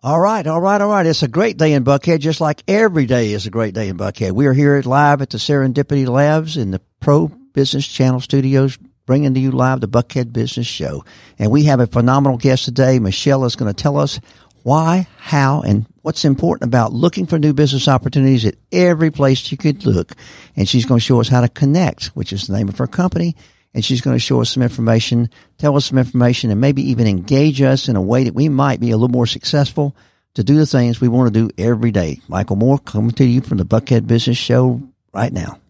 All right, all right, all right. It's a great day in Buckhead, just like every day is a great day in Buckhead. We are here live at the Serendipity Labs in the Pro Business Channel studios, bringing to you live the Buckhead Business Show. And we have a phenomenal guest today. Michelle is going to tell us why, how, and what's important about looking for new business opportunities at every place you could look. And she's going to show us how to connect, which is the name of her company and she's going to show us some information, tell us some information, and maybe even engage us in a way that we might be a little more successful to do the things we want to do every day. Michael Moore coming to you from the Buckhead Business Show right now.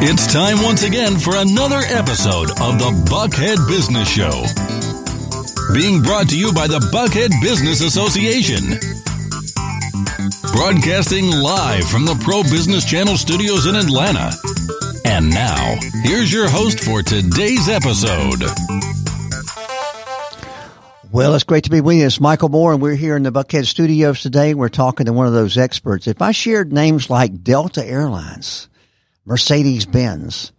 It's time once again for another episode of the Buckhead Business Show. Being brought to you by the Buckhead Business Association. Broadcasting live from the Pro Business Channel studios in Atlanta. And now, here's your host for today's episode. Well, it's great to be with you. It's Michael Moore, and we're here in the Buckhead studios today. We're talking to one of those experts. If I shared names like Delta Airlines, Mercedes Benz,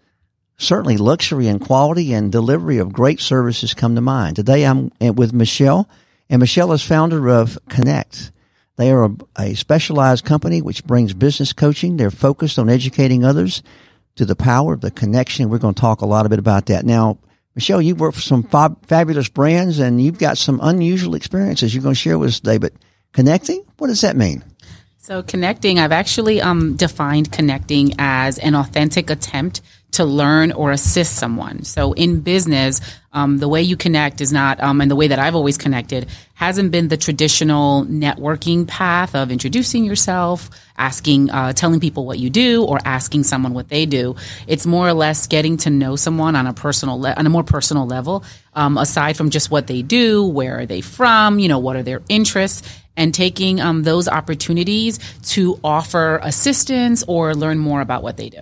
certainly luxury and quality and delivery of great services come to mind. Today I'm with Michelle, and Michelle is founder of Connect. They are a, a specialized company which brings business coaching. They're focused on educating others to the power of the connection. We're going to talk a lot a bit about that. Now, Michelle, you've worked for some fab- fabulous brands and you've got some unusual experiences you're going to share with us today, but connecting, what does that mean? So connecting, I've actually um, defined connecting as an authentic attempt to learn or assist someone. So in business, um, the way you connect is not, um, and the way that I've always connected hasn't been the traditional networking path of introducing yourself, asking, uh, telling people what you do, or asking someone what they do. It's more or less getting to know someone on a personal, le- on a more personal level. Um, aside from just what they do, where are they from, you know, what are their interests, and taking um, those opportunities to offer assistance or learn more about what they do.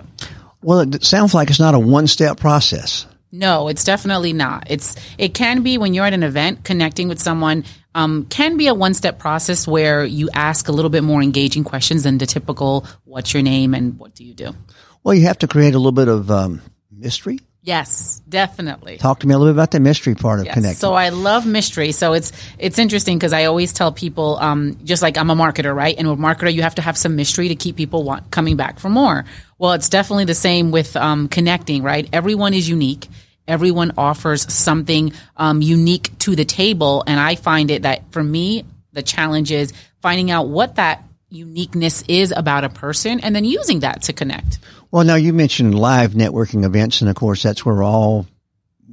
Well, it sounds like it's not a one step process. No, it's definitely not. It's it can be when you're at an event connecting with someone um, can be a one step process where you ask a little bit more engaging questions than the typical "What's your name?" and "What do you do?" Well, you have to create a little bit of um, mystery. Yes, definitely. Talk to me a little bit about the mystery part of yes. connecting. So I love mystery. So it's it's interesting because I always tell people, um, just like I'm a marketer, right? And with marketer, you have to have some mystery to keep people want, coming back for more. Well, it's definitely the same with um, connecting, right? Everyone is unique. Everyone offers something um, unique to the table, and I find it that for me, the challenge is finding out what that uniqueness is about a person and then using that to connect. Well, now you mentioned live networking events, and of course, that's where all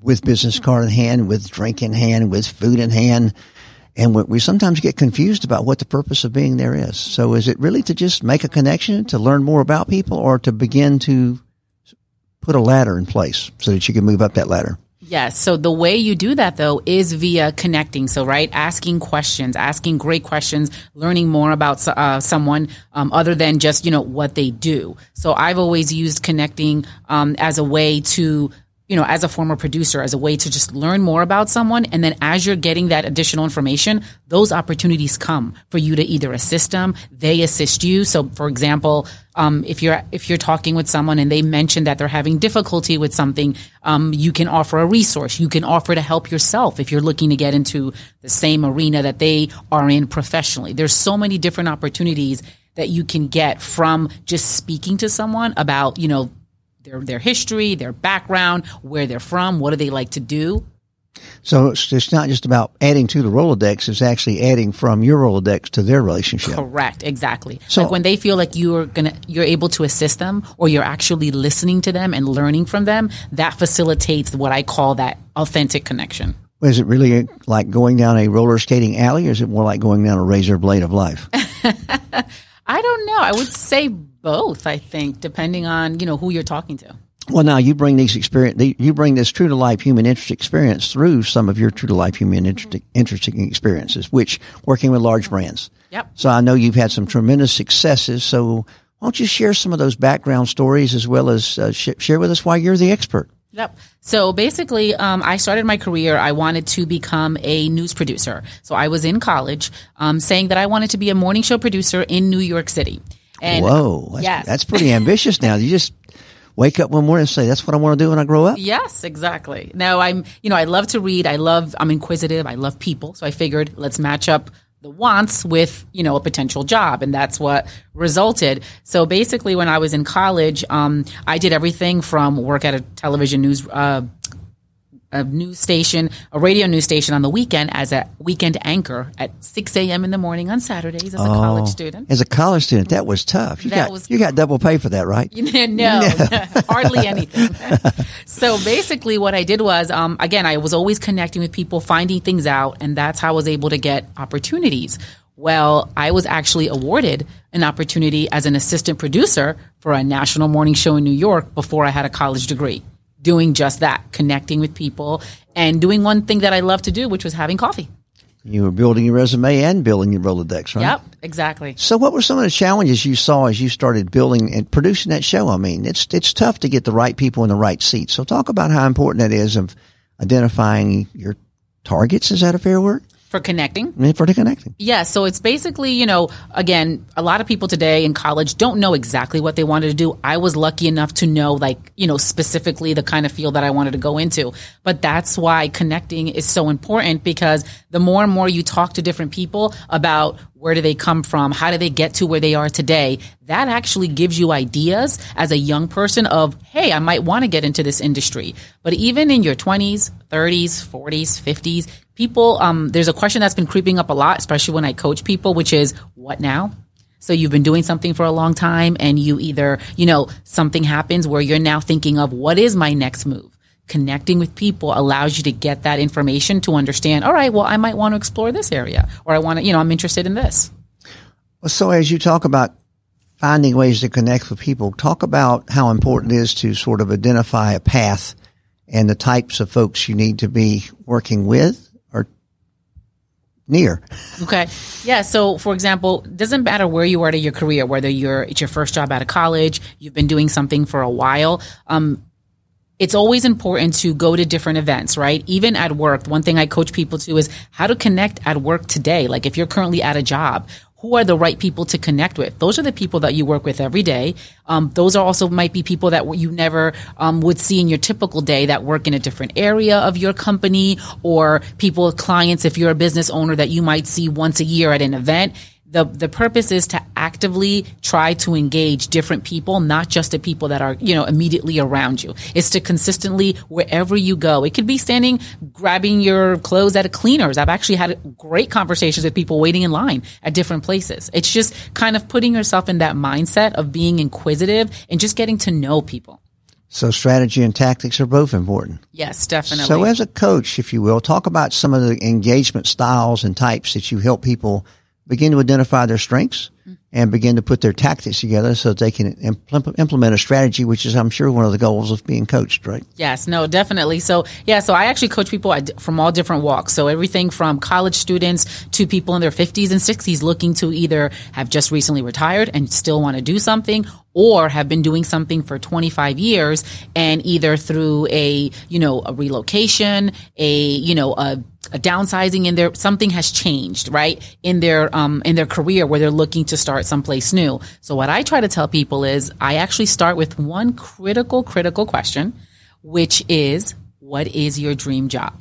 with business card in hand, with drink in hand, with food in hand. And we sometimes get confused about what the purpose of being there is. So is it really to just make a connection, to learn more about people, or to begin to put a ladder in place so that you can move up that ladder? Yes. So the way you do that though is via connecting. So right, asking questions, asking great questions, learning more about uh, someone um, other than just you know what they do. So I've always used connecting um, as a way to you know, as a former producer, as a way to just learn more about someone. And then as you're getting that additional information, those opportunities come for you to either assist them, they assist you. So for example, um, if you're, if you're talking with someone and they mention that they're having difficulty with something, um, you can offer a resource. You can offer to help yourself if you're looking to get into the same arena that they are in professionally. There's so many different opportunities that you can get from just speaking to someone about, you know, their their history, their background, where they're from, what do they like to do. So it's, it's not just about adding to the Rolodex; it's actually adding from your Rolodex to their relationship. Correct, exactly. So like when they feel like you're gonna, you're able to assist them, or you're actually listening to them and learning from them. That facilitates what I call that authentic connection. Is it really like going down a roller skating alley, or is it more like going down a razor blade of life? I don't know. I would say both, I think, depending on, you know, who you're talking to. Well, now you bring these experience, you bring this true to life human interest experience through some of your true to life human interesting experiences, which working with large brands. Yep. So I know you've had some tremendous successes. So why don't you share some of those background stories as well as uh, sh- share with us why you're the expert? Yep. So basically, um, I started my career. I wanted to become a news producer. So I was in college, um, saying that I wanted to be a morning show producer in New York City. And Whoa, that's, yes. that's pretty ambitious. Now you just wake up one morning and say, that's what I want to do when I grow up? Yes, exactly. No, I'm, you know, I love to read. I love, I'm inquisitive. I love people. So I figured let's match up the wants with, you know, a potential job. And that's what resulted. So basically, when I was in college, um, I did everything from work at a television news, uh, a news station, a radio news station on the weekend as a weekend anchor at 6 a.m. in the morning on Saturdays as a college student. As a college student, that was tough. You That got was- you got double pay for that, right? no, hardly anything. so basically, what I did was, um, again, I was always connecting with people, finding things out, and that's how I was able to get opportunities. Well, I was actually awarded an opportunity as an assistant producer for a national morning show in New York before I had a college degree. Doing just that, connecting with people and doing one thing that I love to do, which was having coffee. You were building your resume and building your Rolodex, right? Yep, exactly. So, what were some of the challenges you saw as you started building and producing that show? I mean, it's it's tough to get the right people in the right seats. So, talk about how important that is of identifying your targets. Is that a fair word? For connecting. For the connecting. Yeah, so it's basically, you know, again, a lot of people today in college don't know exactly what they wanted to do. I was lucky enough to know, like, you know, specifically the kind of field that I wanted to go into. But that's why connecting is so important because the more and more you talk to different people about where do they come from, how do they get to where they are today, that actually gives you ideas as a young person of, hey, I might want to get into this industry. But even in your 20s, 30s, 40s, 50s, people, um, there's a question that's been creeping up a lot, especially when I coach people, which is, what now? So you've been doing something for a long time and you either, you know, something happens where you're now thinking of what is my next move? Connecting with people allows you to get that information to understand, all right, well, I might want to explore this area or I want to, you know, I'm interested in this. So as you talk about finding ways to connect with people, talk about how important it is to sort of identify a path and the types of folks you need to be working with or near. Okay. Yeah. So, for example, doesn't matter where you are in your career, whether you're it's your first job out of college, you've been doing something for a while. Um, it's always important to go to different events, right? Even at work, one thing I coach people to is how to connect at work today. Like if you're currently at a job, who are the right people to connect with? Those are the people that you work with every day. Um, those are also might be people that you never um, would see in your typical day that work in a different area of your company or people, clients, if you're a business owner that you might see once a year at an event the the purpose is to actively try to engage different people, not just the people that are you know immediately around you. It's to consistently wherever you go. It could be standing grabbing your clothes at a cleaners. I've actually had great conversations with people waiting in line at different places. It's just kind of putting yourself in that mindset of being inquisitive and just getting to know people. So strategy and tactics are both important. Yes, definitely. So as a coach, if you will, talk about some of the engagement styles and types that you help people begin to identify their strengths hmm. And begin to put their tactics together so that they can impl- implement a strategy, which is, I'm sure, one of the goals of being coached, right? Yes, no, definitely. So, yeah, so I actually coach people from all different walks. So everything from college students to people in their 50s and 60s looking to either have just recently retired and still want to do something or have been doing something for 25 years and either through a, you know, a relocation, a, you know, a, a downsizing in their something has changed, right? In their um in their career where they're looking to start someplace new. So what I try to tell people is I actually start with one critical critical question, which is what is your dream job?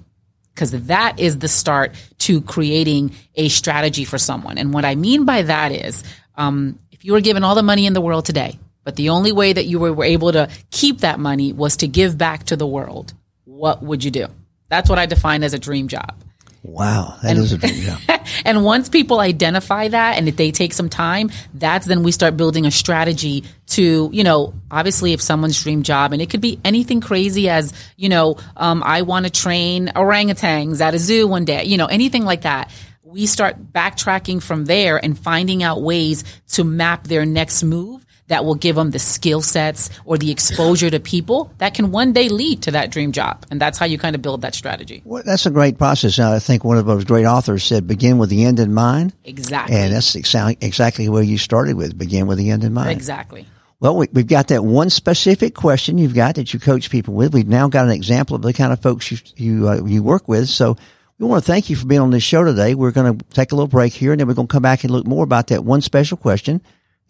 Because that is the start to creating a strategy for someone. And what I mean by that is, um, if you were given all the money in the world today, but the only way that you were, were able to keep that money was to give back to the world, what would you do? That's what I define as a dream job. Wow, that is a dream job. And once people identify that and if they take some time, that's then we start building a strategy to, you know, obviously if someone's dream job and it could be anything crazy as, you know, um, I want to train orangutans at a zoo one day, you know, anything like that. We start backtracking from there and finding out ways to map their next move that will give them the skill sets or the exposure to people that can one day lead to that dream job. And that's how you kind of build that strategy. Well, that's a great process. I think one of those great authors said, begin with the end in mind. Exactly. And that's exa- exactly where you started with, begin with the end in mind. exactly. Well, we, we've got that one specific question you've got that you coach people with. We've now got an example of the kind of folks you you, uh, you work with. So we want to thank you for being on this show today. We're going to take a little break here, and then we're going to come back and look more about that one special question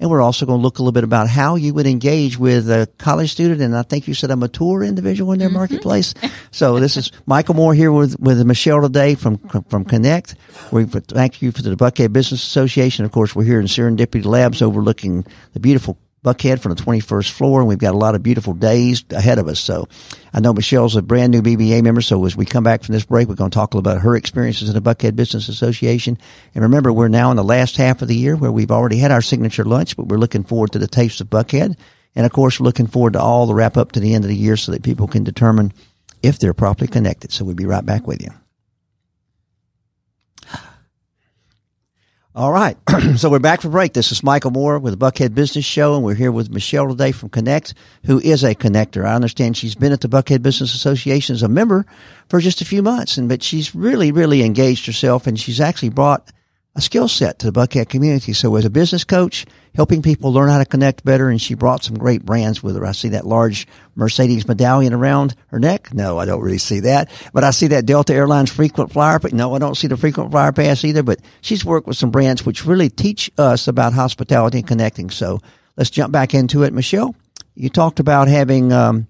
And we're also going to look a little bit about how you would engage with a college student. And I think you said a mature individual in their mm-hmm. marketplace. so this is Michael Moore here with, with Michelle today from, from Connect. We thank you for the Buckhead Business Association. Of course, we're here in Serendipity Labs overlooking the beautiful Buckhead from the 21st floor, and we've got a lot of beautiful days ahead of us. So I know Michelle's a brand new BBA member, so as we come back from this break, we're going to talk a little about her experiences in the Buckhead Business Association. And remember, we're now in the last half of the year where we've already had our signature lunch, but we're looking forward to the taste of Buckhead. And of course, we're looking forward to all the wrap up to the end of the year so that people can determine if they're properly connected. So we'll be right back with you. All right. so we're back for break. This is Michael Moore with the Buckhead Business Show, and we're here with Michelle today from Connect, who is a connector. I understand she's been at the Buckhead Business Association as a member for just a few months, and but she's really, really engaged herself, and she's actually brought a skill set to the Buckhead community. So as a business coach, helping people learn how to connect better, and she brought some great brands with her. I see that large Mercedes medallion around her neck. No, I don't really see that, but I see that Delta Airlines frequent flyer. But no, I don't see the frequent flyer pass either. But she's worked with some brands which really teach us about hospitality and connecting. So let's jump back into it, Michelle. You talked about having. Um,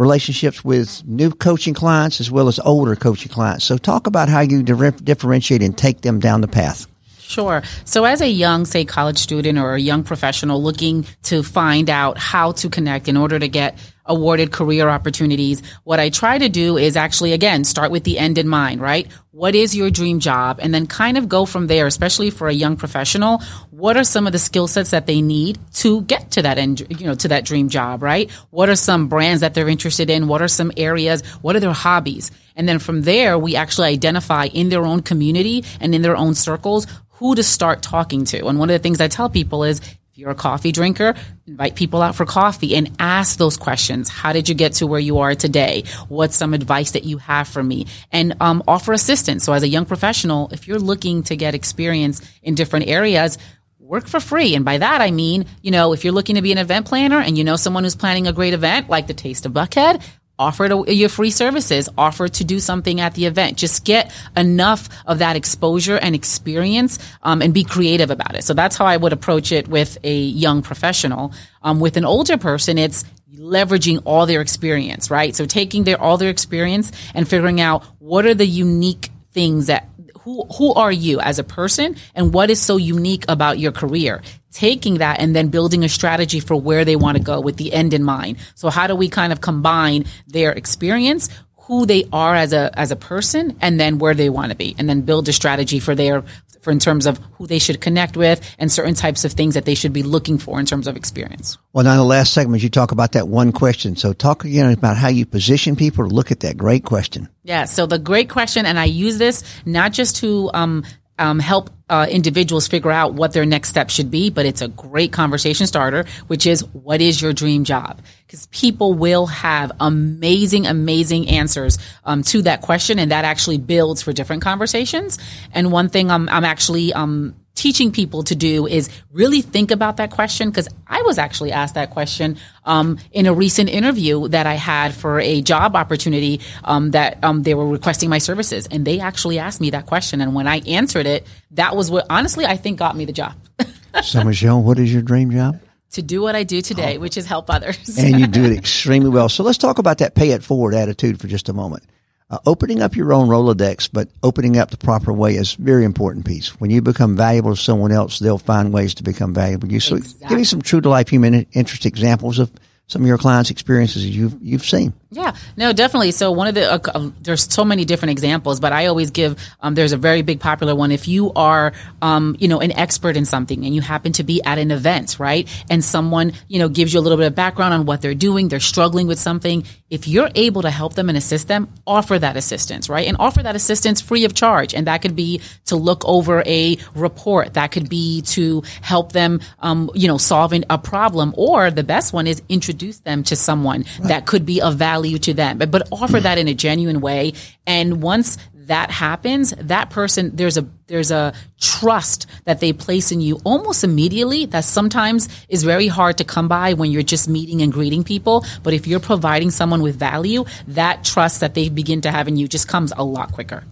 relationships with new coaching clients as well as older coaching clients. So talk about how you differentiate and take them down the path. Sure. So, as a young, say, college student or a young professional looking to find out how to connect in order to get awarded career opportunities, what I try to do is actually, again, start with the end in mind, right? What is your dream job? And then kind of go from there, especially for a young professional. What are some of the skill sets that they need to get to that end, you know, to that dream job, right? What are some brands that they're interested in? What are some areas? What are their hobbies? And then from there, we actually identify in their own community and in their own circles who to start talking to. And one of the things I tell people is you're a coffee drinker, invite people out for coffee and ask those questions. How did you get to where you are today? What's some advice that you have for me? And um, offer assistance. So as a young professional, if you're looking to get experience in different areas, work for free. And by that, I mean, you know, if you're looking to be an event planner and you know someone who's planning a great event like the Taste of Buckhead, offer to, your free services, offer to do something at the event. Just get enough of that exposure and experience um, and be creative about it. So that's how I would approach it with a young professional. Um, with an older person, it's leveraging all their experience, right? So taking their all their experience and figuring out what are the unique things that who who are you as a person and what is so unique about your career? Taking that and then building a strategy for where they want to go with the end in mind. So how do we kind of combine their experience who they are as a as a person and then where they want to be and then build a strategy for their for in terms of who they should connect with and certain types of things that they should be looking for in terms of experience. Well, now in the last segment, you talk about that one question. So talk again about how you position people to look at that great question. Yeah. So the great question, and I use this not just to um, um, help uh, individuals figure out what their next step should be, but it's a great conversation starter, which is what is your dream job? Because people will have amazing, amazing answers um, to that question, and that actually builds for different conversations. And one thing I'm, I'm actually um, teaching people to do is really think about that question because I was actually asked that question um, in a recent interview that I had for a job opportunity um, that um, they were requesting my services, and they actually asked me that question. And when I answered it, that was what honestly I think got me the job. so, Michelle, what is your dream job? to do what I do today, oh. which is help others. and you do it extremely well. So let's talk about that pay it forward attitude for just a moment. Uh, opening up your own Rolodex, but opening up the proper way is very important piece. When you become valuable to someone else, they'll find ways to become valuable to you. So exactly. give me some true to life human interest examples of some of your clients' experiences you've you've seen. Yeah, no, definitely. So one of the uh, um, there's so many different examples, but I always give um, there's a very big popular one. If you are um, you know an expert in something and you happen to be at an event, right, and someone you know gives you a little bit of background on what they're doing, they're struggling with something. If you're able to help them and assist them, offer that assistance, right, and offer that assistance free of charge. And that could be to look over a report, that could be to help them, um, you know, solving a problem, or the best one is introduce them to someone right. that could be of value to them, but, but offer that in a genuine way. And once that happens, that person, there's a, there's a trust that they place in you almost immediately that sometimes is very hard to come by when you're just meeting and greeting people. But if you're providing someone with value, that trust that they begin to have in you just comes a lot quicker.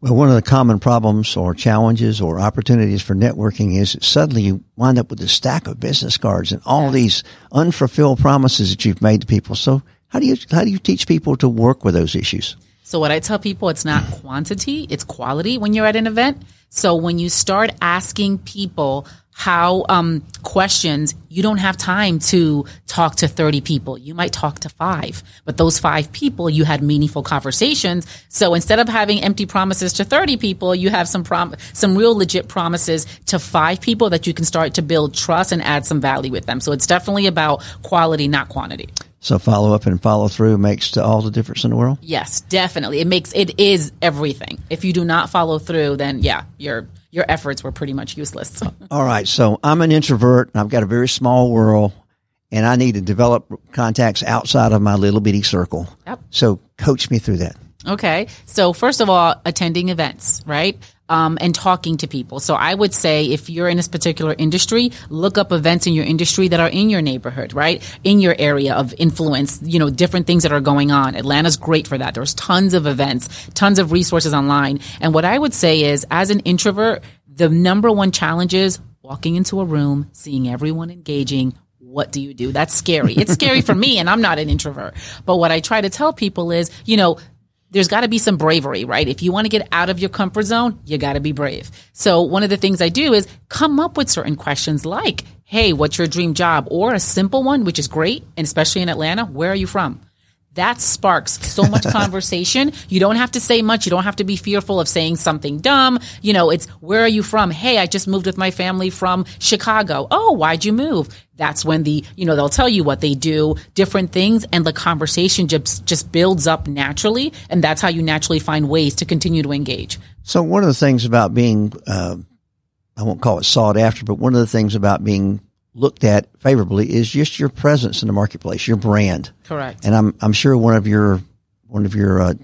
Well, one of the common problems or challenges or opportunities for networking is suddenly you wind up with a stack of business cards and all these unfulfilled promises that you've made to people. So how do you, how do you teach people to work with those issues? So what I tell people, it's not quantity, it's quality when you're at an event. So when you start asking people how um, questions, you don't have time to talk to 30 people. You might talk to five, but those five people, you had meaningful conversations. So instead of having empty promises to 30 people, you have some prom- some real legit promises to five people that you can start to build trust and add some value with them. So it's definitely about quality, not quantity. So follow up and follow through makes all the difference in the world. Yes, definitely. It makes it is everything. If you do not follow through, then yeah, you're your efforts were pretty much useless. Uh, all right. So I'm an introvert and I've got a very small world and I need to develop contacts outside of my little bitty circle. Yep. So coach me through that. Okay. So first of all, attending events, right? Um, and talking to people. So I would say if you're in this particular industry, look up events in your industry that are in your neighborhood, right? In your area of influence, you know, different things that are going on. Atlanta's great for that. There's tons of events, tons of resources online. And what I would say is as an introvert, the number one challenge is walking into a room, seeing everyone engaging, what do you do? That's scary. It's scary for me and I'm not an introvert. But what I try to tell people is, you know, there's got to be some bravery, right? If you want to get out of your comfort zone, you got to be brave. So one of the things I do is come up with certain questions like, Hey, what's your dream job? Or a simple one, which is great. And especially in Atlanta, where are you from? That sparks so much conversation. You don't have to say much. You don't have to be fearful of saying something dumb. You know, it's where are you from? Hey, I just moved with my family from Chicago. Oh, why'd you move? That's when the, you know, they'll tell you what they do, different things, and the conversation just, just builds up naturally. And that's how you naturally find ways to continue to engage. So one of the things about being, uh, I won't call it sought after, but one of the things about being looked at favorably is just your presence in the marketplace, your brand. Correct. And I'm I'm sure one of your one of your uh,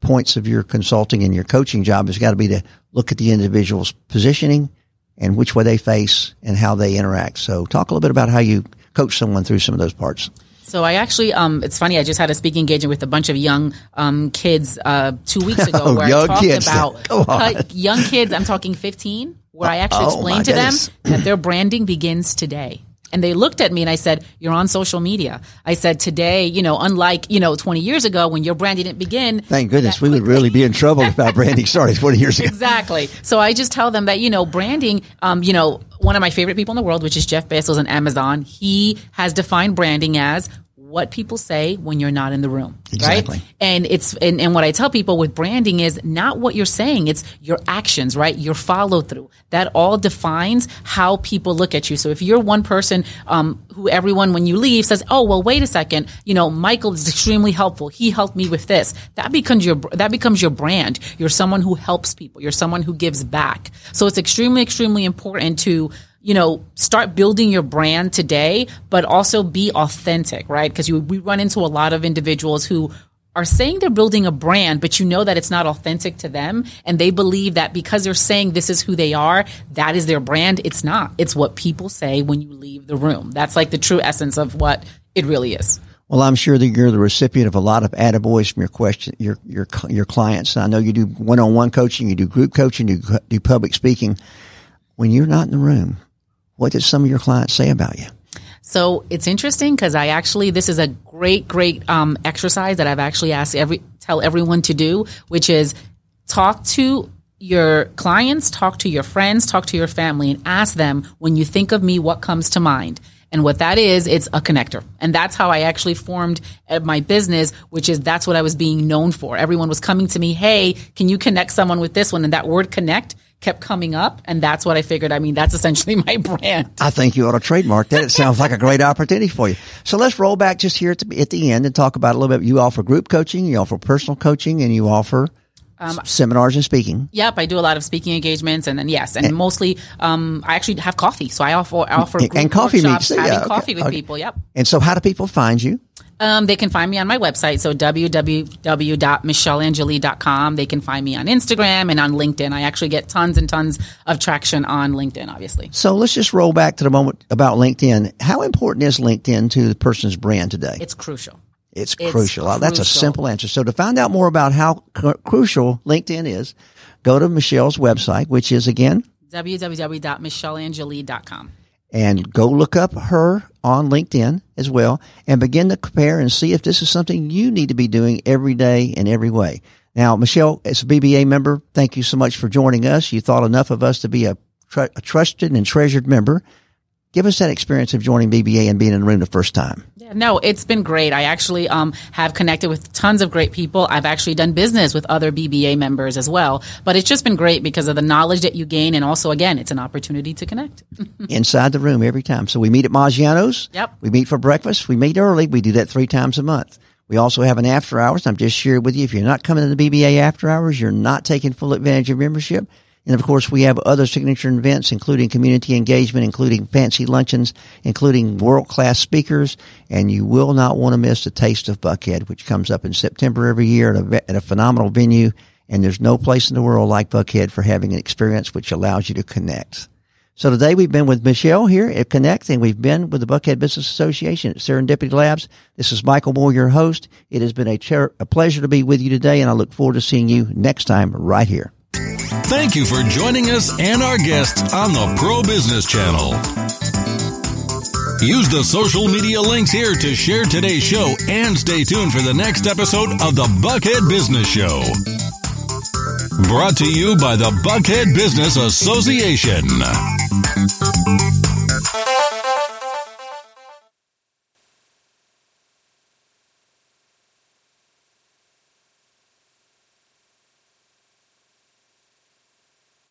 points of your consulting and your coaching job has got to be to look at the individual's positioning and which way they face and how they interact. So talk a little bit about how you coach someone through some of those parts. So I actually, um, it's funny. I just had a speaking engagement with a bunch of young um, kids uh, two weeks ago, oh, where I talked kids. about uh, young kids. I'm talking 15, where I actually oh, explained to goodness. them that their branding begins today. And they looked at me and I said, You're on social media. I said, Today, you know, unlike, you know, 20 years ago when your branding didn't begin. Thank goodness we would really be in trouble if our branding started 20 years ago. Exactly. So I just tell them that, you know, branding, um, you know, one of my favorite people in the world, which is Jeff Bezos on Amazon, he has defined branding as what people say when you're not in the room. Exactly. Right. And it's, and, and what I tell people with branding is not what you're saying. It's your actions, right? Your follow through. That all defines how people look at you. So if you're one person, um, who everyone, when you leave says, Oh, well, wait a second. You know, Michael is extremely helpful. He helped me with this. That becomes your, that becomes your brand. You're someone who helps people. You're someone who gives back. So it's extremely, extremely important to, you know, start building your brand today, but also be authentic, right? Because we run into a lot of individuals who are saying they're building a brand, but you know that it's not authentic to them. And they believe that because they're saying this is who they are, that is their brand. It's not. It's what people say when you leave the room. That's like the true essence of what it really is. Well, I'm sure that you're the recipient of a lot of attaboys from your question, your, your, your clients. I know you do one-on-one coaching, you do group coaching, you do public speaking. When you're not in the room, what did some of your clients say about you? So it's interesting because I actually this is a great great um, exercise that I've actually asked every tell everyone to do, which is talk to your clients, talk to your friends, talk to your family, and ask them when you think of me, what comes to mind. And what that is, it's a connector. And that's how I actually formed uh, my business, which is that's what I was being known for. Everyone was coming to me, hey, can you connect someone with this one? And that word connect kept coming up. And that's what I figured. I mean, that's essentially my brand. I think you ought to trademark that. It sounds like a great opportunity for you. So let's roll back just here at the, at the end and talk about a little bit. You offer group coaching, you offer personal coaching, and you offer s- seminars and speaking. Yep, I do a lot of speaking engagements, and then yes, and, mostly um, I actually have coffee. So I offer I offer And- group and coffee meets, yeah, having okay, coffee with okay. people. Yep. And so how do people find you? Um, they can find me on my website, so www.michelleangeli.com. They can find me on Instagram and on LinkedIn. I actually get tons and tons of traction on LinkedIn, obviously. So let's just roll back to the moment about LinkedIn. How important is LinkedIn to the person's brand today? It's crucial. It's It's crucial. Uh, That's a simple answer. So to find out more about how cru- crucial LinkedIn is, go to Michelle's website, which is again www.michelleangeli.com. And go look up her on LinkedIn as well and begin to compare and see if this is something you need to be doing every day in every way. Now, Michelle, as a BBA member, thank you so much for joining us. You thought enough of us to be a, tr- a trusted and treasured member. Give us that experience of joining BBA and being in the room the first time. Yeah, no, it's been great. I actually um, have connected with tons of great people. I've actually done business with other BBA members as well. But it's just been great because of the knowledge that you gain. And also, again, it's an opportunity to connect. Inside the room every time. So we meet at Maggiano's. Yep. We meet for breakfast. We meet early. We do that three times a month. We also have an after hours. I'm just sharing with you. If you're not coming to the BBA after hours, you're not taking full advantage of membership. And of course, we have other signature events, including community engagement, including fancy luncheons, including world class speakers. And you will not want to miss the Taste of Buckhead, which comes up in September every year at a, at a phenomenal venue. And there's no place in the world like Buckhead for having an experience which allows you to connect. So today we've been with Michelle here at Connect and we've been with the Buckhead Business Association at Serendipity Labs. This is Michael Moore, your host. It has been a, a pleasure to be with you today and I look forward to seeing you next time right here. Thank you for joining us and our guests on the Pro Business Channel. Use the social media links here to share today's show and stay tuned for the next episode of the Buckhead Business Show. Brought to you by the Buckhead Business Association.